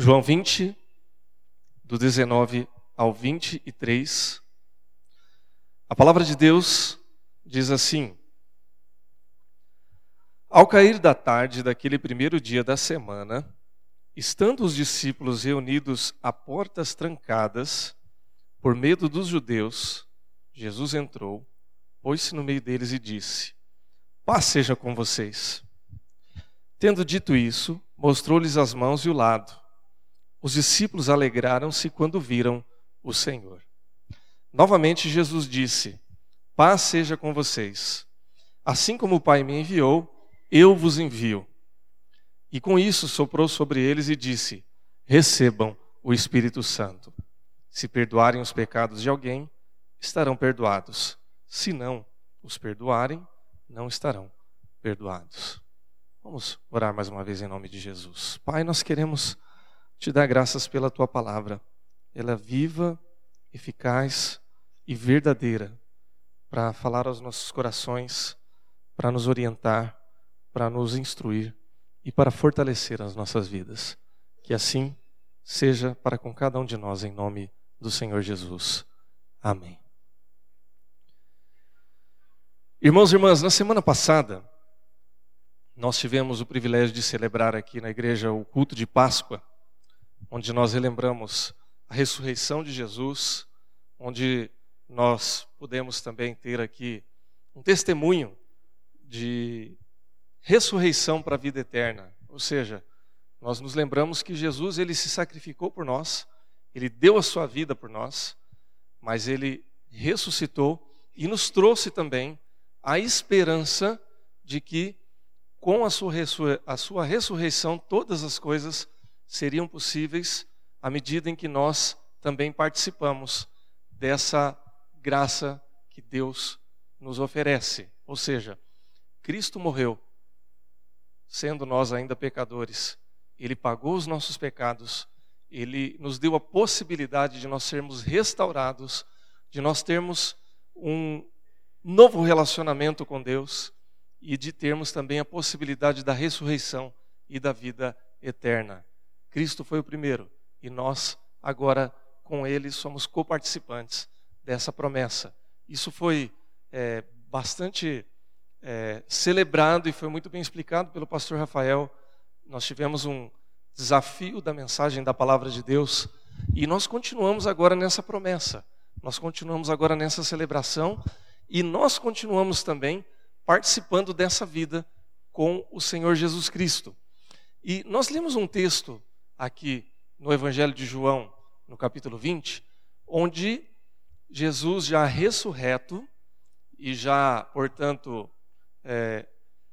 João 20, do 19 ao 23. A palavra de Deus diz assim: Ao cair da tarde daquele primeiro dia da semana, estando os discípulos reunidos a portas trancadas, por medo dos judeus, Jesus entrou, pôs-se no meio deles e disse: Paz seja com vocês. Tendo dito isso, mostrou-lhes as mãos e o lado. Os discípulos alegraram-se quando viram o Senhor. Novamente Jesus disse: Paz seja com vocês. Assim como o Pai me enviou, eu vos envio. E com isso soprou sobre eles e disse: Recebam o Espírito Santo. Se perdoarem os pecados de alguém, estarão perdoados. Se não os perdoarem, não estarão perdoados. Vamos orar mais uma vez em nome de Jesus. Pai, nós queremos te dar graças pela tua palavra. Ela é viva, eficaz e verdadeira para falar aos nossos corações, para nos orientar, para nos instruir e para fortalecer as nossas vidas. Que assim seja para com cada um de nós, em nome do Senhor Jesus. Amém. Irmãos e irmãs, na semana passada, nós tivemos o privilégio de celebrar aqui na igreja o culto de Páscoa onde nós relembramos a ressurreição de Jesus, onde nós podemos também ter aqui um testemunho de ressurreição para a vida eterna. Ou seja, nós nos lembramos que Jesus ele se sacrificou por nós, ele deu a sua vida por nós, mas ele ressuscitou e nos trouxe também a esperança de que com a sua, a sua ressurreição todas as coisas seriam possíveis à medida em que nós também participamos dessa graça que Deus nos oferece. Ou seja, Cristo morreu, sendo nós ainda pecadores, Ele pagou os nossos pecados, Ele nos deu a possibilidade de nós sermos restaurados, de nós termos um novo relacionamento com Deus e de termos também a possibilidade da ressurreição e da vida eterna. Cristo foi o primeiro e nós, agora, com ele, somos coparticipantes dessa promessa. Isso foi é, bastante é, celebrado e foi muito bem explicado pelo pastor Rafael. Nós tivemos um desafio da mensagem da palavra de Deus e nós continuamos agora nessa promessa. Nós continuamos agora nessa celebração e nós continuamos também participando dessa vida com o Senhor Jesus Cristo. E nós lemos um texto aqui no Evangelho de João, no capítulo 20, onde Jesus já ressurreto e já, portanto, é,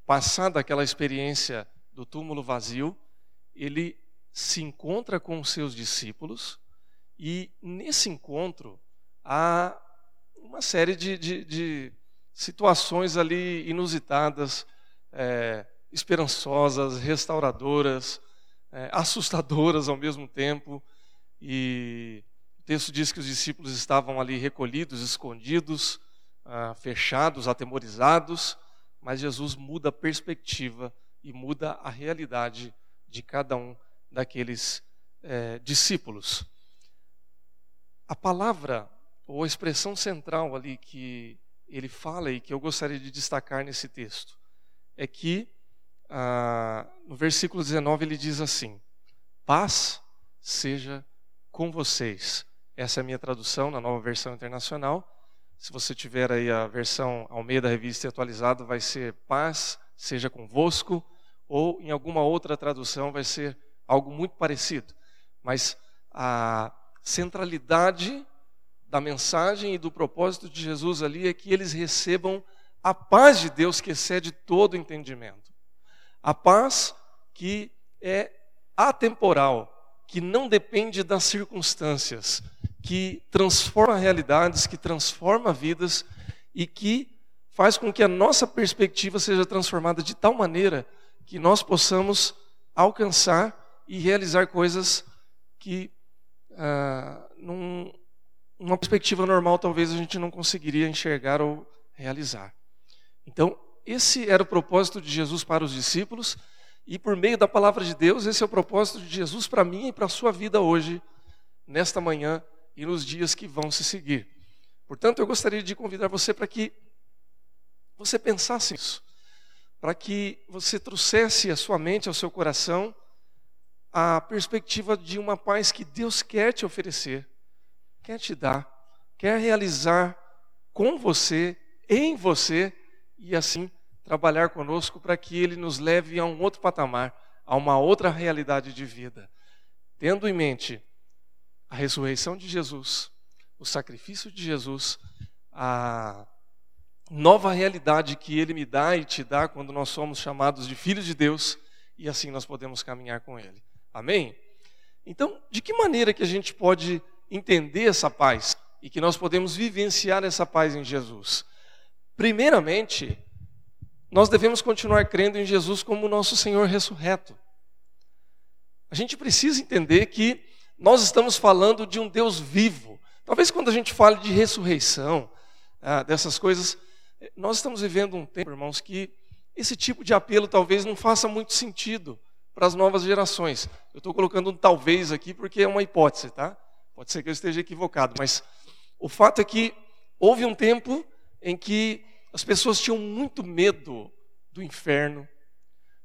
passada aquela experiência do túmulo vazio, ele se encontra com os seus discípulos e nesse encontro há uma série de, de, de situações ali inusitadas, é, esperançosas, restauradoras, é, assustadoras ao mesmo tempo. E o texto diz que os discípulos estavam ali recolhidos, escondidos, ah, fechados, atemorizados, mas Jesus muda a perspectiva e muda a realidade de cada um daqueles é, discípulos. A palavra ou a expressão central ali que ele fala e que eu gostaria de destacar nesse texto é que ah, no versículo 19 ele diz assim: Paz seja com vocês. Essa é a minha tradução na nova versão internacional. Se você tiver aí a versão Almeida Revista atualizada, vai ser paz seja convosco, ou em alguma outra tradução vai ser algo muito parecido. Mas a centralidade da mensagem e do propósito de Jesus ali é que eles recebam a paz de Deus que excede todo entendimento. A paz que é atemporal, que não depende das circunstâncias, que transforma realidades, que transforma vidas e que faz com que a nossa perspectiva seja transformada de tal maneira que nós possamos alcançar e realizar coisas que, ah, num, numa perspectiva normal, talvez a gente não conseguiria enxergar ou realizar. Então, esse era o propósito de Jesus para os discípulos, E por meio da palavra de Deus, esse é o propósito de Jesus para mim e para a sua vida hoje, nesta manhã e nos dias que vão se seguir. Portanto, eu gostaria de convidar você para que você pensasse nisso, para que você trouxesse à sua mente, ao seu coração, a perspectiva de uma paz que Deus quer te oferecer, quer te dar, quer realizar com você, em você, e assim trabalhar conosco para que Ele nos leve a um outro patamar, a uma outra realidade de vida. Tendo em mente a ressurreição de Jesus, o sacrifício de Jesus, a nova realidade que Ele me dá e te dá quando nós somos chamados de filhos de Deus, e assim nós podemos caminhar com Ele. Amém? Então, de que maneira que a gente pode entender essa paz e que nós podemos vivenciar essa paz em Jesus? Primeiramente, nós devemos continuar crendo em Jesus como nosso Senhor ressurreto. A gente precisa entender que nós estamos falando de um Deus vivo. Talvez quando a gente fale de ressurreição, ah, dessas coisas, nós estamos vivendo um tempo, irmãos, que esse tipo de apelo talvez não faça muito sentido para as novas gerações. Eu estou colocando um talvez aqui porque é uma hipótese, tá? Pode ser que eu esteja equivocado, mas o fato é que houve um tempo em que as pessoas tinham muito medo do inferno,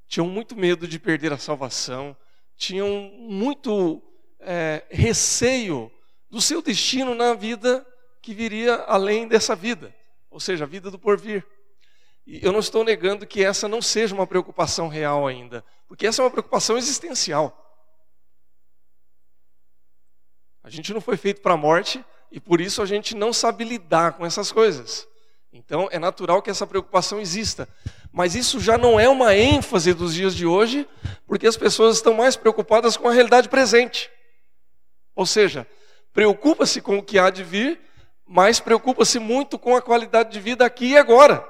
tinham muito medo de perder a salvação, tinham muito é, receio do seu destino na vida que viria além dessa vida, ou seja, a vida do porvir. E eu não estou negando que essa não seja uma preocupação real ainda, porque essa é uma preocupação existencial. A gente não foi feito para a morte e por isso a gente não sabe lidar com essas coisas. Então é natural que essa preocupação exista. Mas isso já não é uma ênfase dos dias de hoje, porque as pessoas estão mais preocupadas com a realidade presente. Ou seja, preocupa-se com o que há de vir, mas preocupa-se muito com a qualidade de vida aqui e agora.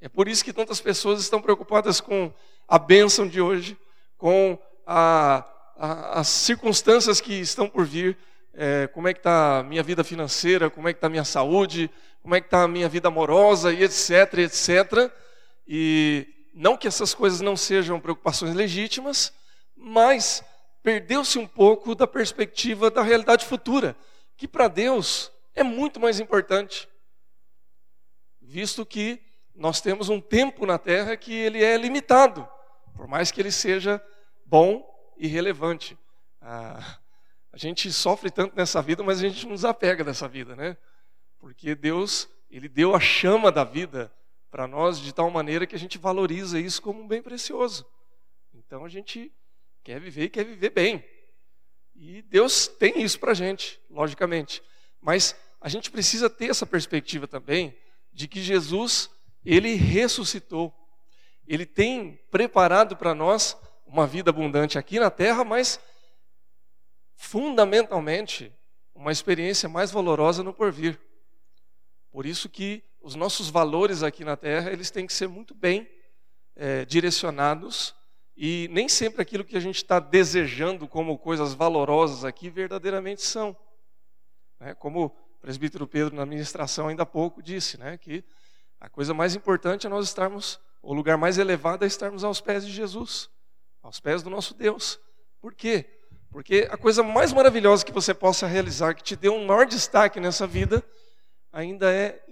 É por isso que tantas pessoas estão preocupadas com a bênção de hoje, com a, a, as circunstâncias que estão por vir, é, como é que está a minha vida financeira, como é que está a minha saúde, como é que está a minha vida amorosa e etc, etc. E não que essas coisas não sejam preocupações legítimas, mas perdeu-se um pouco da perspectiva da realidade futura, que para Deus é muito mais importante, visto que nós temos um tempo na Terra que ele é limitado, por mais que ele seja bom e relevante. Ah, a gente sofre tanto nessa vida, mas a gente não desapega dessa vida, né? Porque Deus, Ele deu a chama da vida para nós de tal maneira que a gente valoriza isso como um bem precioso. Então a gente quer viver e quer viver bem. E Deus tem isso para a gente, logicamente. Mas a gente precisa ter essa perspectiva também de que Jesus, Ele ressuscitou. Ele tem preparado para nós uma vida abundante aqui na terra, mas fundamentalmente uma experiência mais valorosa no porvir. Por isso que os nossos valores aqui na Terra eles têm que ser muito bem é, direcionados e nem sempre aquilo que a gente está desejando como coisas valorosas aqui verdadeiramente são. Né? Como o presbítero Pedro na ministração ainda há pouco disse, né? que a coisa mais importante é nós estarmos, o lugar mais elevado é estarmos aos pés de Jesus, aos pés do nosso Deus. Por quê? Porque a coisa mais maravilhosa que você possa realizar, que te dê um maior destaque nessa vida, ainda é,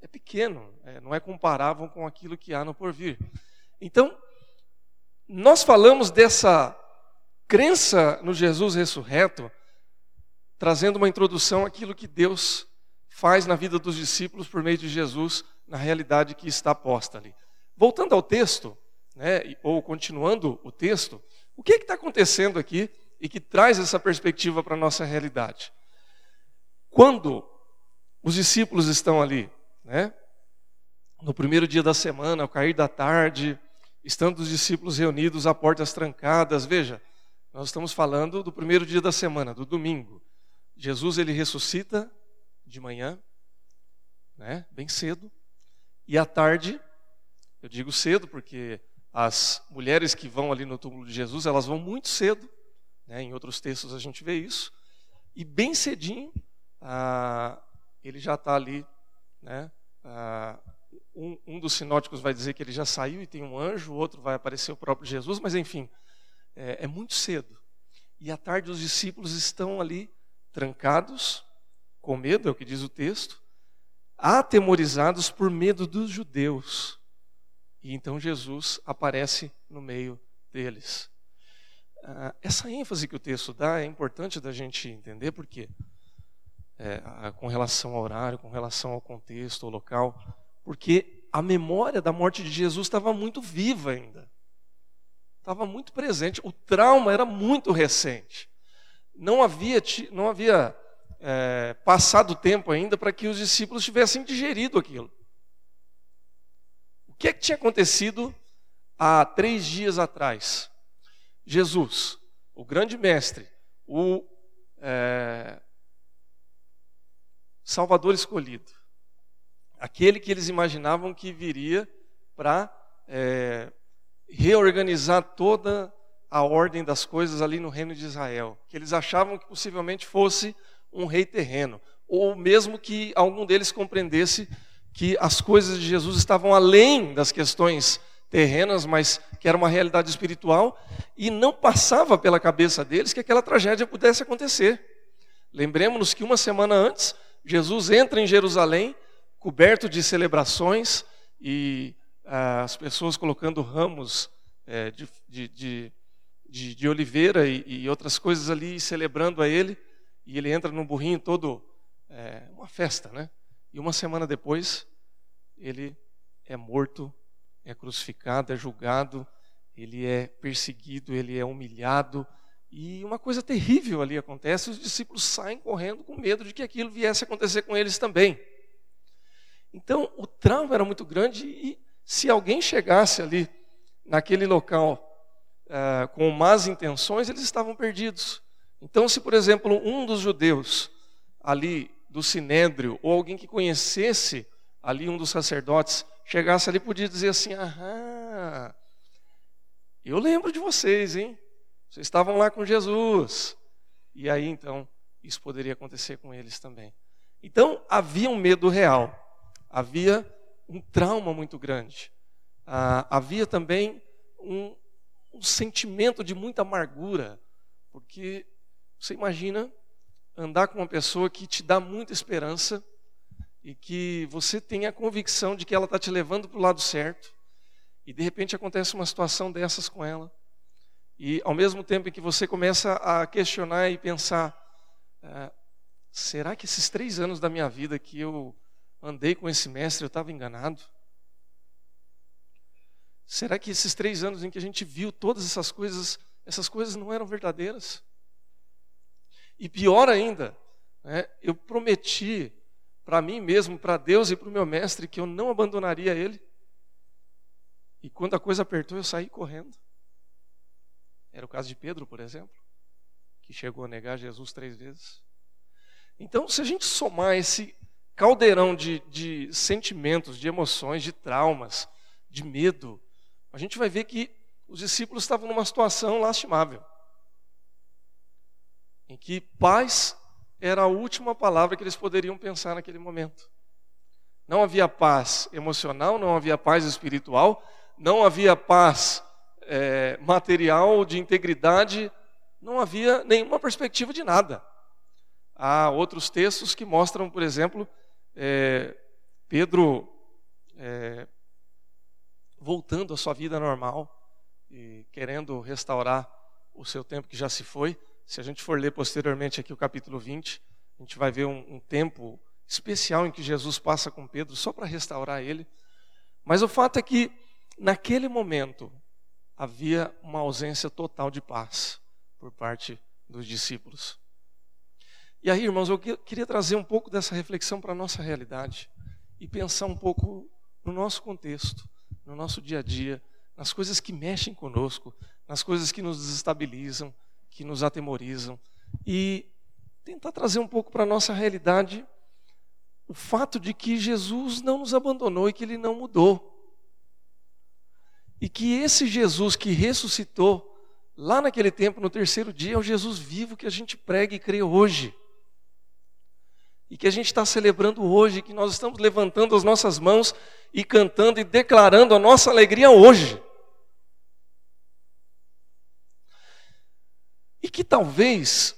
é pequeno, é, não é comparável com aquilo que há no porvir. Então, nós falamos dessa crença no Jesus ressurreto, trazendo uma introdução àquilo que Deus faz na vida dos discípulos por meio de Jesus, na realidade que está posta ali. Voltando ao texto, né, ou continuando o texto, o que é está acontecendo aqui e que traz essa perspectiva para a nossa realidade? Quando os discípulos estão ali, né? No primeiro dia da semana, ao cair da tarde, estando os discípulos reunidos a portas trancadas, veja, nós estamos falando do primeiro dia da semana, do domingo. Jesus ele ressuscita de manhã, né? Bem cedo, e à tarde, eu digo cedo porque as mulheres que vão ali no túmulo de Jesus, elas vão muito cedo, né? Em outros textos a gente vê isso, e bem cedinho, ah, ele já está ali, né, ah, Um, um, dos sinóticos vai dizer que ele já saiu e tem um anjo, o outro vai aparecer o próprio Jesus, mas enfim, é, é muito cedo. E à tarde os discípulos estão ali trancados, com medo, é o que diz o texto, atemorizados por medo dos judeus. E então Jesus aparece no meio deles. Ah, essa ênfase que o texto dá é importante da gente entender, porque é, com relação ao horário, com relação ao contexto, ao local, porque a memória da morte de Jesus estava muito viva ainda. Estava muito presente. O trauma era muito recente. Não havia, não havia é, passado tempo ainda para que os discípulos tivessem digerido aquilo. Que é que tinha acontecido há três dias atrás? Jesus, o grande mestre, o é, Salvador escolhido, aquele que eles imaginavam que viria para é, reorganizar toda a ordem das coisas ali no reino de Israel, que eles achavam que possivelmente fosse um rei terreno, ou mesmo que algum deles compreendesse que as coisas de Jesus estavam além das questões terrenas, mas que era uma realidade espiritual, e não passava pela cabeça deles que aquela tragédia pudesse acontecer. Lembremos-nos que uma semana antes, Jesus entra em Jerusalém, coberto de celebrações, e ah, as pessoas colocando ramos eh, de, de, de, de, oliveira e, e outras coisas ali, celebrando a ele e ele entra num burrinho todo, é, uma festa, né? E uma semana depois, ele é morto, é crucificado, é julgado, ele é perseguido, ele é humilhado, e uma coisa terrível ali acontece, os discípulos saem correndo com medo de que aquilo viesse a acontecer com eles também. Então, o trauma era muito grande e se alguém chegasse ali, naquele local, uh, com más intenções, eles estavam perdidos. Então, se por exemplo um dos judeus ali do sinédrio, ou alguém que conhecesse ali um dos sacerdotes, chegasse ali podia dizer assim: aham, eu lembro de vocês, hein? Vocês estavam lá com Jesus. E aí então isso poderia acontecer com eles também. Então havia um medo real, havia um trauma muito grande, ah, havia também um, um sentimento de muita amargura, porque você imagina andar com uma pessoa que te dá muita esperança e que você tem a convicção de que ela está te levando para o lado certo e de repente acontece uma situação dessas com ela e ao mesmo tempo em que você começa a questionar e pensar ah, será que esses três anos da minha vida que eu andei com esse mestre eu estava enganado? Será que esses três anos em que a gente viu todas essas coisas, essas coisas não eram verdadeiras? E pior ainda, né, eu prometi para mim mesmo, para Deus e para o meu mestre, que eu não abandonaria ele. E quando a coisa apertou, eu saí correndo. Era o caso de Pedro, por exemplo, que chegou a negar Jesus três vezes. Então, se a gente somar esse caldeirão de, de sentimentos, de emoções, de traumas, de medo, a gente vai ver que os discípulos estavam numa situação lastimável em que paz era a última palavra que eles poderiam pensar naquele momento. Não havia paz emocional, não havia paz espiritual, não havia paz é, material, de integridade, não havia nenhuma perspectiva de nada. Há outros textos que mostram, por exemplo, é, Pedro é, voltando à sua vida normal e querendo restaurar o seu tempo que já se foi. Se a gente for ler posteriormente aqui o capítulo 20, a gente vai ver um, um tempo especial em que Jesus passa com Pedro só para restaurar ele. Mas o fato é que, naquele momento, havia uma ausência total de paz por parte dos discípulos. E aí, irmãos, eu queria trazer um pouco dessa reflexão para a nossa realidade e pensar um pouco no nosso contexto, no nosso dia a dia, nas coisas que mexem conosco, nas coisas que nos desestabilizam, que nos atemorizam e tentar trazer um pouco para a nossa realidade o fato de que Jesus não nos abandonou e que ele não mudou. E que esse Jesus que ressuscitou lá naquele tempo, no terceiro dia, é o Jesus vivo que a gente prega e crê hoje. e que a gente está celebrando hoje, que nós estamos levantando as nossas mãos e cantando e declarando a nossa alegria hoje. E que talvez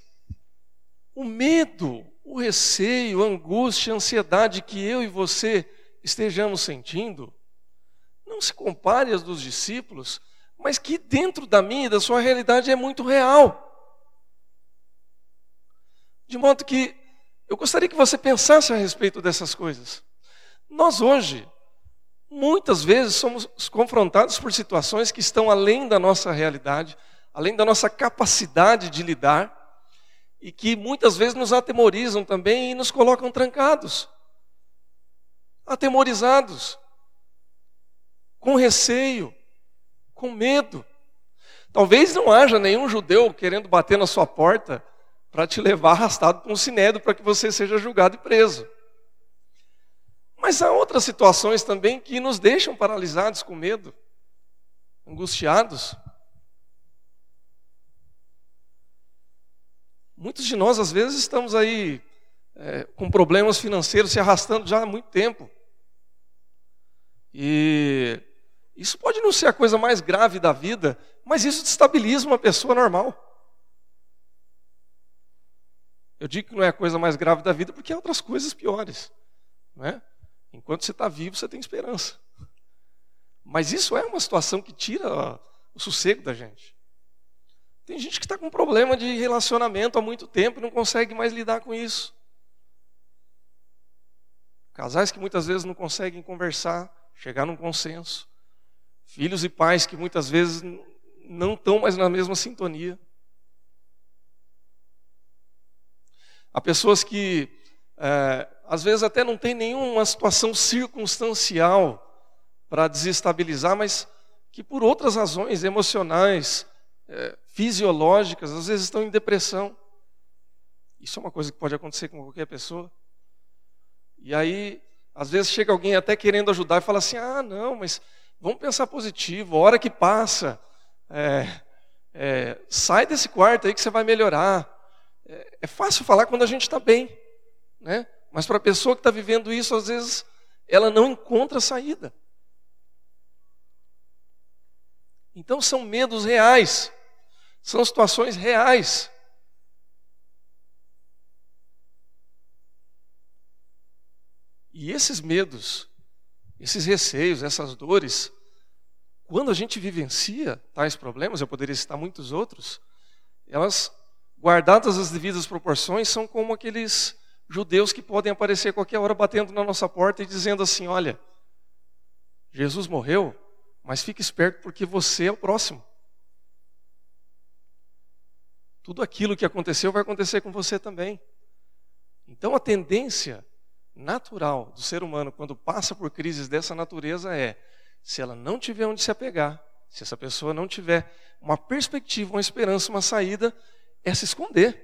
o medo, o receio, a angústia, a ansiedade que eu e você estejamos sentindo, não se compare às dos discípulos, mas que dentro da minha e da sua realidade é muito real. De modo que eu gostaria que você pensasse a respeito dessas coisas. Nós hoje, muitas vezes, somos confrontados por situações que estão além da nossa realidade, além da nossa capacidade de lidar, e que muitas vezes nos atemorizam também e nos colocam trancados, atemorizados, com receio, com medo. Talvez não haja nenhum judeu querendo bater na sua porta para te levar arrastado para um sinédrio para que você seja julgado e preso. Mas há outras situações também que nos deixam paralisados com medo, angustiados. Muitos de nós, às vezes, estamos aí é, com problemas financeiros se arrastando já há muito tempo. E isso pode não ser a coisa mais grave da vida, mas isso destabiliza uma pessoa normal. Eu digo que não é a coisa mais grave da vida porque há outras coisas piores. Né? Enquanto você está vivo, você tem esperança. Mas isso é uma situação que tira o sossego da gente. Tem gente que está com problema de relacionamento há muito tempo e não consegue mais lidar com isso. Casais que muitas vezes não conseguem conversar, chegar num consenso. Filhos e pais que muitas vezes não estão mais na mesma sintonia. Há pessoas que, é, às vezes, até não tem nenhuma situação circunstancial para desestabilizar, mas que, por outras razões emocionais, é, fisiológicas, às vezes estão em depressão. Isso é uma coisa que pode acontecer com qualquer pessoa. E aí, às vezes, chega alguém até querendo ajudar e fala assim: ah, não, mas vamos pensar positivo, a hora que passa, é, é, sai desse quarto aí que você vai melhorar. É, é fácil falar quando a gente está bem, né? Mas para a pessoa que está vivendo isso, às vezes, ela não encontra saída. Então são medos reais, são situações reais. E esses medos, esses receios, essas dores, quando a gente vivencia tais problemas, eu poderia citar muitos outros, elas guardadas as devidas proporções, são como aqueles judeus que podem aparecer qualquer hora batendo na nossa porta e dizendo assim: Olha, Jesus morreu, mas fique esperto porque você é o próximo. Tudo aquilo que aconteceu vai acontecer com você também. Então a tendência natural do ser humano quando passa por crises dessa natureza é: se ela não tiver onde se apegar, se essa pessoa não tiver uma perspectiva, uma esperança, uma saída, é se esconder.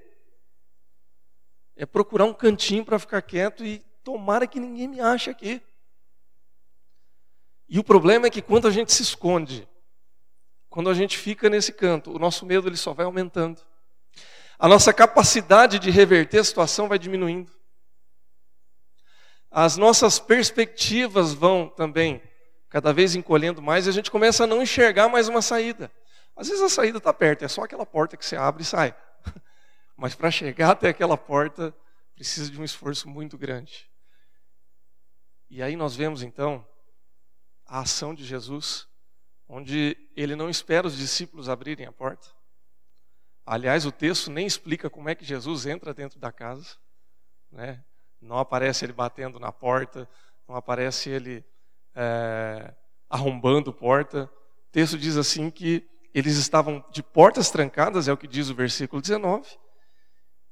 É procurar um cantinho para ficar quieto e tomara que ninguém me ache aqui. E o problema é que quando a gente se esconde, quando a gente fica nesse canto, o nosso medo ele só vai aumentando. A nossa capacidade de reverter a situação vai diminuindo. As nossas perspectivas vão também cada vez encolhendo mais e a gente começa a não enxergar mais uma saída. Às vezes a saída está perto, é só aquela porta que você abre e sai. Mas para chegar até aquela porta, precisa de um esforço muito grande. E aí nós vemos então a ação de Jesus, onde ele não espera os discípulos abrirem a porta. Aliás, o texto nem explica como é que Jesus entra dentro da casa. Né? Não aparece ele batendo na porta, não aparece ele é, arrombando porta. O texto diz assim que eles estavam de portas trancadas, é o que diz o versículo 19.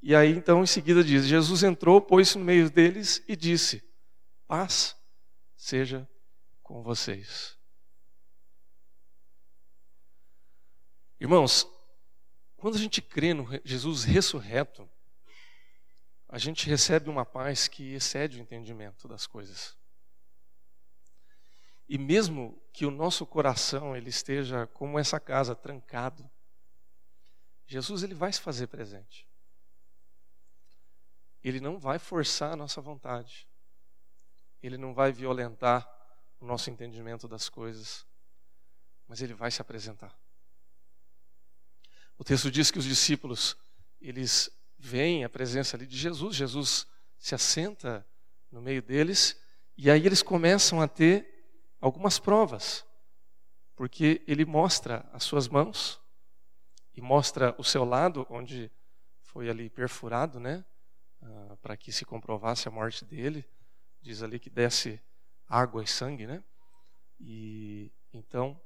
E aí então em seguida diz: Jesus entrou, pôs-se no meio deles e disse: Paz seja com vocês. Irmãos, quando a gente crê no Jesus ressurreto, a gente recebe uma paz que excede o entendimento das coisas. E mesmo que o nosso coração ele esteja como essa casa trancado, Jesus ele vai se fazer presente. ele não vai forçar a nossa vontade. Ele não vai violentar o nosso entendimento das coisas, mas ele vai se apresentar. O texto diz que os discípulos, eles veem a presença ali de Jesus, Jesus se assenta no meio deles, e aí eles começam a ter algumas provas, porque ele mostra as suas mãos e mostra o seu lado, onde foi ali perfurado, né, uh, para que se comprovasse a morte dele. Diz ali que desce água e sangue, né? E então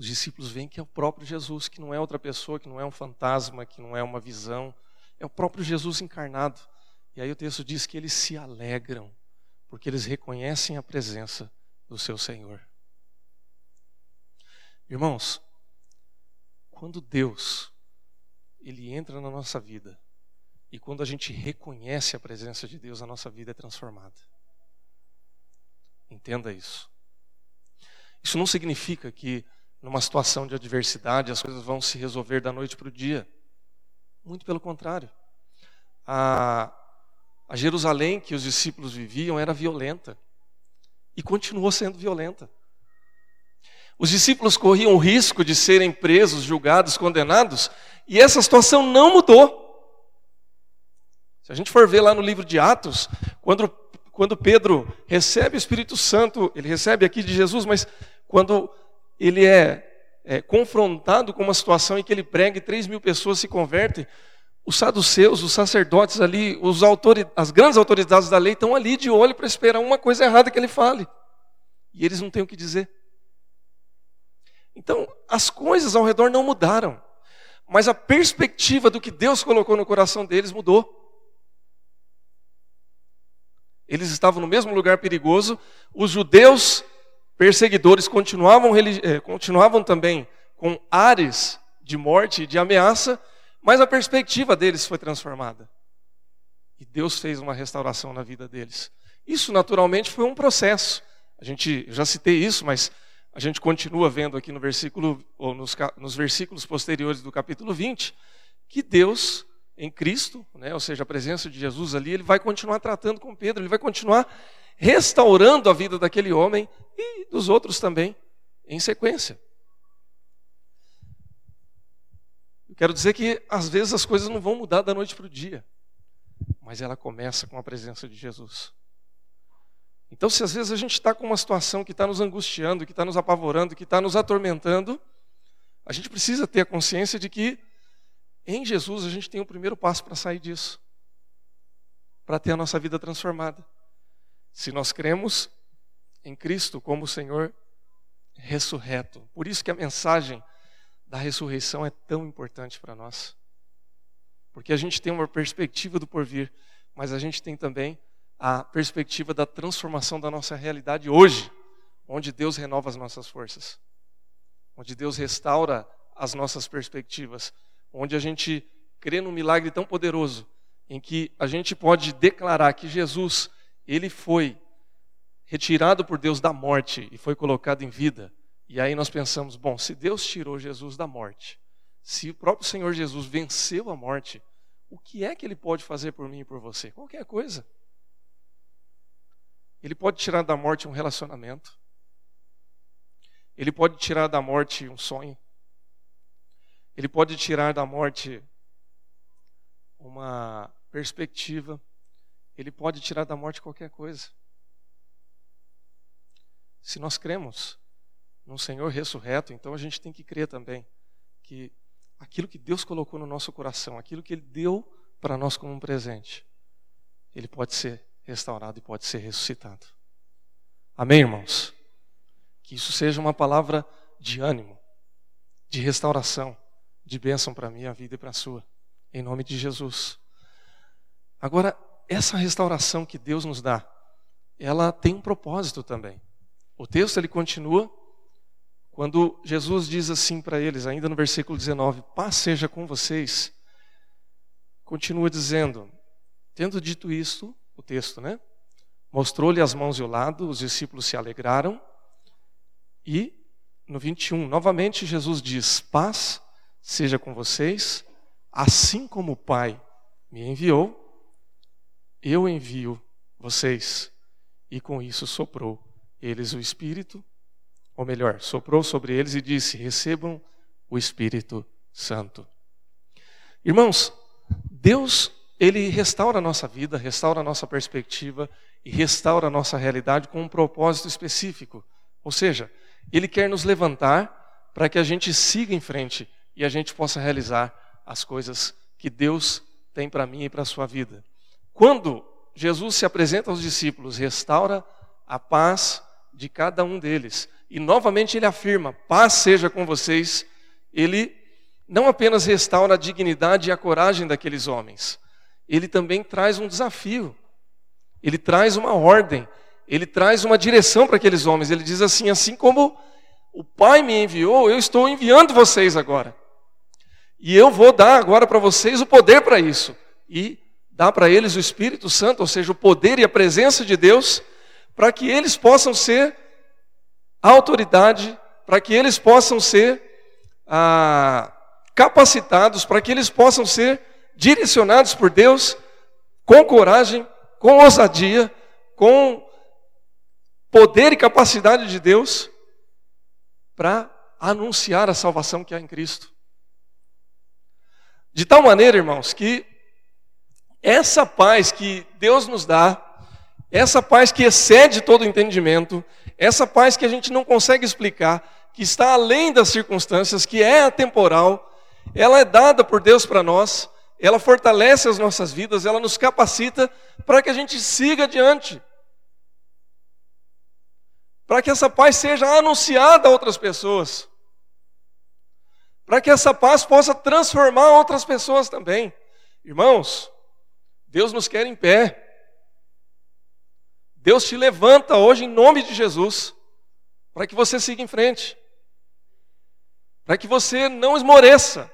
os discípulos veem que é o próprio Jesus, que não é outra pessoa, que não é um fantasma, que não é uma visão, é o próprio Jesus encarnado. E aí o texto diz que eles se alegram, porque eles reconhecem a presença do seu Senhor. Irmãos, quando Deus ele entra na nossa vida e quando a gente reconhece a presença de Deus, a nossa vida é transformada. Entenda isso. Isso não significa que numa situação de adversidade as coisas vão se resolver da noite para o dia. Muito pelo contrário. A, a Jerusalém que os discípulos viviam era violenta e continuou sendo violenta. Os discípulos corriam o risco de serem presos, julgados, condenados, e essa situação não mudou. Se a gente for ver lá no livro de Atos, quando, quando Pedro recebe o Espírito Santo, ele recebe aqui de Jesus, mas quando ele é, é confrontado com uma situação em que ele prega e 3 mil pessoas se convertem, os saduceus, os sacerdotes ali, os as grandes autoridades da lei estão ali de olho para esperar uma coisa errada que ele fale. E eles não têm o que dizer. Então, as coisas ao redor não mudaram, mas a perspectiva do que Deus colocou no coração deles mudou. Eles estavam no mesmo lugar perigoso, os judeus perseguidores continuavam, eh, continuavam também com ares de morte e de ameaça, mas a perspectiva deles foi transformada. E Deus fez uma restauração na vida deles. Isso naturalmente foi um processo. A gente já citei isso, mas a gente continua vendo aqui no versículo ou nos, nos versículos posteriores do capítulo 20 que Deus em Cristo, né, ou seja, a presença de Jesus ali, ele vai continuar tratando com Pedro, ele vai continuar restaurando a vida daquele homem e dos outros também em sequência. Quero dizer que às vezes as coisas não vão mudar da noite para o dia, mas ela começa com a presença de Jesus. Então, se às vezes a gente está com uma situação que está nos angustiando, que está nos apavorando, que está nos atormentando, a gente precisa ter a consciência de que em Jesus a gente tem o primeiro passo para sair disso, para ter a nossa vida transformada. Se nós cremos em Cristo como Senhor ressurreto. Por isso que a mensagem da ressurreição é tão importante para nós. Porque a gente tem uma perspectiva do porvir, mas a gente tem também a perspectiva da transformação da nossa realidade hoje, onde Deus renova as nossas forças, onde Deus restaura as nossas perspectivas, onde a gente crê num milagre tão poderoso, em que a gente pode declarar que Jesus, ele foi retirado por Deus da morte e foi colocado em vida e aí nós pensamos, bom, se Deus tirou Jesus da morte, se o próprio Senhor Jesus venceu a morte, o que é que ele pode fazer por mim e por você? Qualquer coisa. Ele pode tirar da morte um relacionamento. Ele pode tirar da morte um sonho. Ele pode tirar da morte uma perspectiva. Ele pode tirar da morte qualquer coisa. Se nós cremos num Senhor ressurreto, então a gente tem que crer também que aquilo que Deus colocou no nosso coração, aquilo que Ele deu para nós como um presente, Ele pode ser restaurado e pode ser ressuscitado. Amém, irmãos? Que isso seja uma palavra de ânimo, de restauração, de bênção para a minha vida e para a sua, em nome de Jesus. Agora, essa restauração que Deus nos dá, ela tem um propósito também. O texto ele continua quando Jesus diz assim para eles, ainda no versículo 19: Paz seja com vocês, continua dizendo: Tendo dito isto, o texto, né? Mostrou-lhe as mãos e o lado, os discípulos se alegraram. E no 21, novamente Jesus diz: Paz seja com vocês, assim como o Pai me enviou, eu envio vocês. E com isso soprou eles o Espírito, ou melhor, soprou sobre eles e disse: recebam o Espírito Santo. Irmãos, Deus, Ele restaura a nossa vida, restaura a nossa perspectiva e restaura a nossa realidade com um propósito específico. Ou seja, Ele quer nos levantar para que a gente siga em frente e a gente possa realizar as coisas que Deus tem para mim e para a sua vida. Quando Jesus se apresenta aos discípulos, restaura a paz de cada um deles. E novamente ele afirma: paz seja com vocês. Ele não apenas restaura a dignidade e a coragem daqueles homens, ele também traz um desafio, ele traz uma ordem, ele traz uma direção para aqueles homens. Ele diz assim: assim como o Pai me enviou, eu estou enviando vocês agora. E eu vou dar agora para vocês o poder para isso. E dá para eles o Espírito Santo, ou seja, o poder e a presença de Deus, para que eles possam ser a autoridade, para que eles possam ser ah, capacitados, para que eles possam ser direcionados por Deus com coragem, com ousadia, com poder e capacidade de Deus para anunciar a salvação que há em Cristo. De tal maneira, irmãos, que essa paz que Deus nos dá, essa paz que excede todo entendimento, essa paz que a gente não consegue explicar, que está além das circunstâncias, que é atemporal, ela é dada por Deus para nós, ela fortalece as nossas vidas, ela nos capacita para que a gente siga adiante. Para que essa paz seja anunciada a outras pessoas. Para que essa paz possa transformar outras pessoas também. Irmãos, Deus nos quer em pé. Deus te levanta hoje em nome de Jesus, para que você siga em frente, para que você não esmoreça,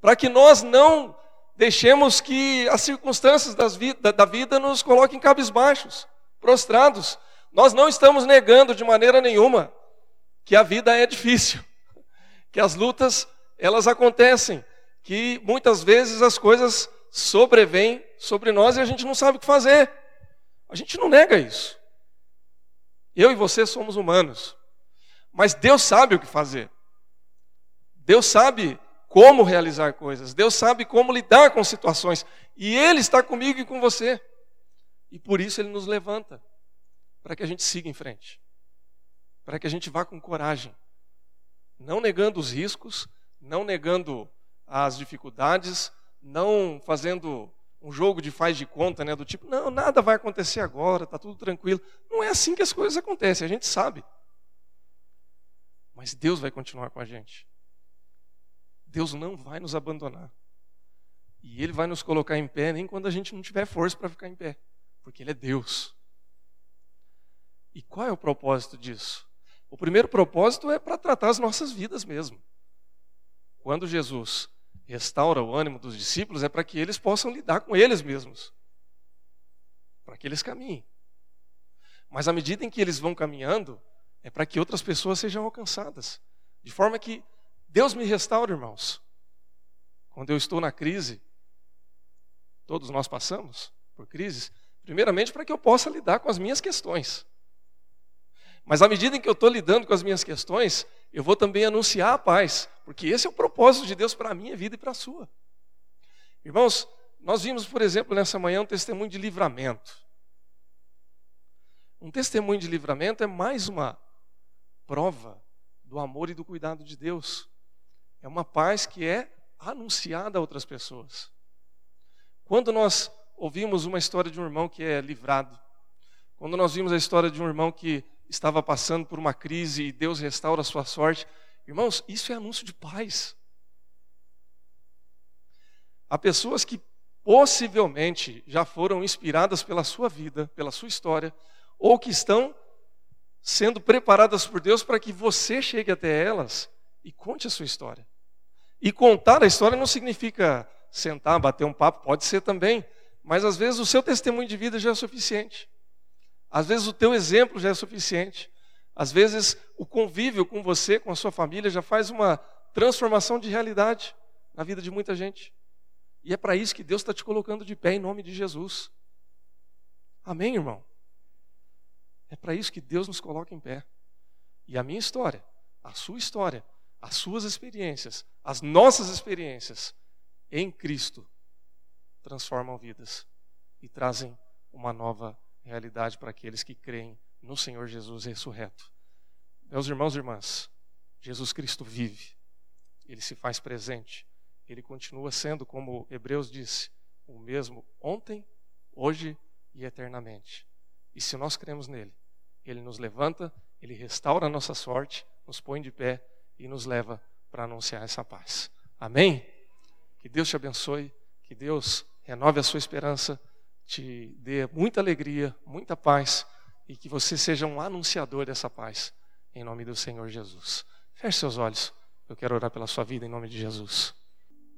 para que nós não deixemos que as circunstâncias da vida nos coloquem cabisbaixos, prostrados. Nós não estamos negando de maneira nenhuma que a vida é difícil, que as lutas elas acontecem, que muitas vezes as coisas sobrevêm sobre nós e a gente não sabe o que fazer. A gente não nega isso. Eu e você somos humanos. Mas Deus sabe o que fazer. Deus sabe como realizar coisas. Deus sabe como lidar com situações. E Ele está comigo e com você. E por isso Ele nos levanta para que a gente siga em frente. Para que a gente vá com coragem. Não negando os riscos, não negando as dificuldades, não fazendo um jogo de faz de conta, né, do tipo, não, nada vai acontecer agora, está tudo tranquilo. Não é assim que as coisas acontecem, a gente sabe. Mas Deus vai continuar com a gente. Deus não vai nos abandonar. E Ele vai nos colocar em pé nem quando a gente não tiver força para ficar em pé, porque Ele é Deus. E qual é o propósito disso? O primeiro propósito é para tratar as nossas vidas mesmo. Quando Jesus restaura o ânimo dos discípulos é para que eles possam lidar com eles mesmos, para que eles caminhem. Mas à medida em que eles vão caminhando, é para que outras pessoas sejam alcançadas. De forma que Deus me restaura, irmãos. Quando eu estou na crise, todos nós passamos por crises, primeiramente para que eu possa lidar com as minhas questões. Mas à medida em que eu estou lidando com as minhas questões, eu vou também anunciar a paz, porque esse é o propósito de Deus para a minha vida e para a sua. Irmãos, nós vimos, por exemplo, nessa manhã um testemunho de livramento. Um testemunho de livramento é mais uma prova do amor e do cuidado de Deus. É uma paz que é anunciada a outras pessoas. Quando nós ouvimos uma história de um irmão que é livrado, quando nós vimos a história de um irmão que estava passando por uma crise e Deus restaura a sua sorte. Irmãos, isso é anúncio de paz. Há pessoas que possivelmente já foram inspiradas pela sua vida, pela sua história, ou que estão sendo preparadas por Deus para que você chegue até elas e conte a sua história. E contar a história não significa sentar, bater um papo, pode ser também, mas às vezes o seu testemunho de vida já é suficiente. Às vezes o teu exemplo já é suficiente. Às vezes o convívio com você, com a sua família, já faz uma transformação de realidade na vida de muita gente. E é para isso que Deus está te colocando de pé em nome de Jesus. Amém, irmão? É para isso que Deus nos coloca em pé. E a minha história, a sua história, as suas experiências, as nossas experiências em Cristo transformam vidas e trazem uma nova realidade para aqueles que creem no Senhor Jesus ressurreto. Meus irmãos e irmãs, Jesus Cristo vive, ele se faz presente, ele continua sendo, como Hebreus disse, o mesmo ontem, hoje e eternamente. E se nós cremos nele, ele nos levanta, ele restaura a nossa sorte, nos põe de pé e nos leva para anunciar essa paz. Amém? Que Deus te abençoe, que Deus renove a sua esperança, te dê muita alegria, muita paz e que você seja um anunciador dessa paz, em nome do Senhor Jesus. Feche seus olhos, eu quero orar pela sua vida em nome de Jesus.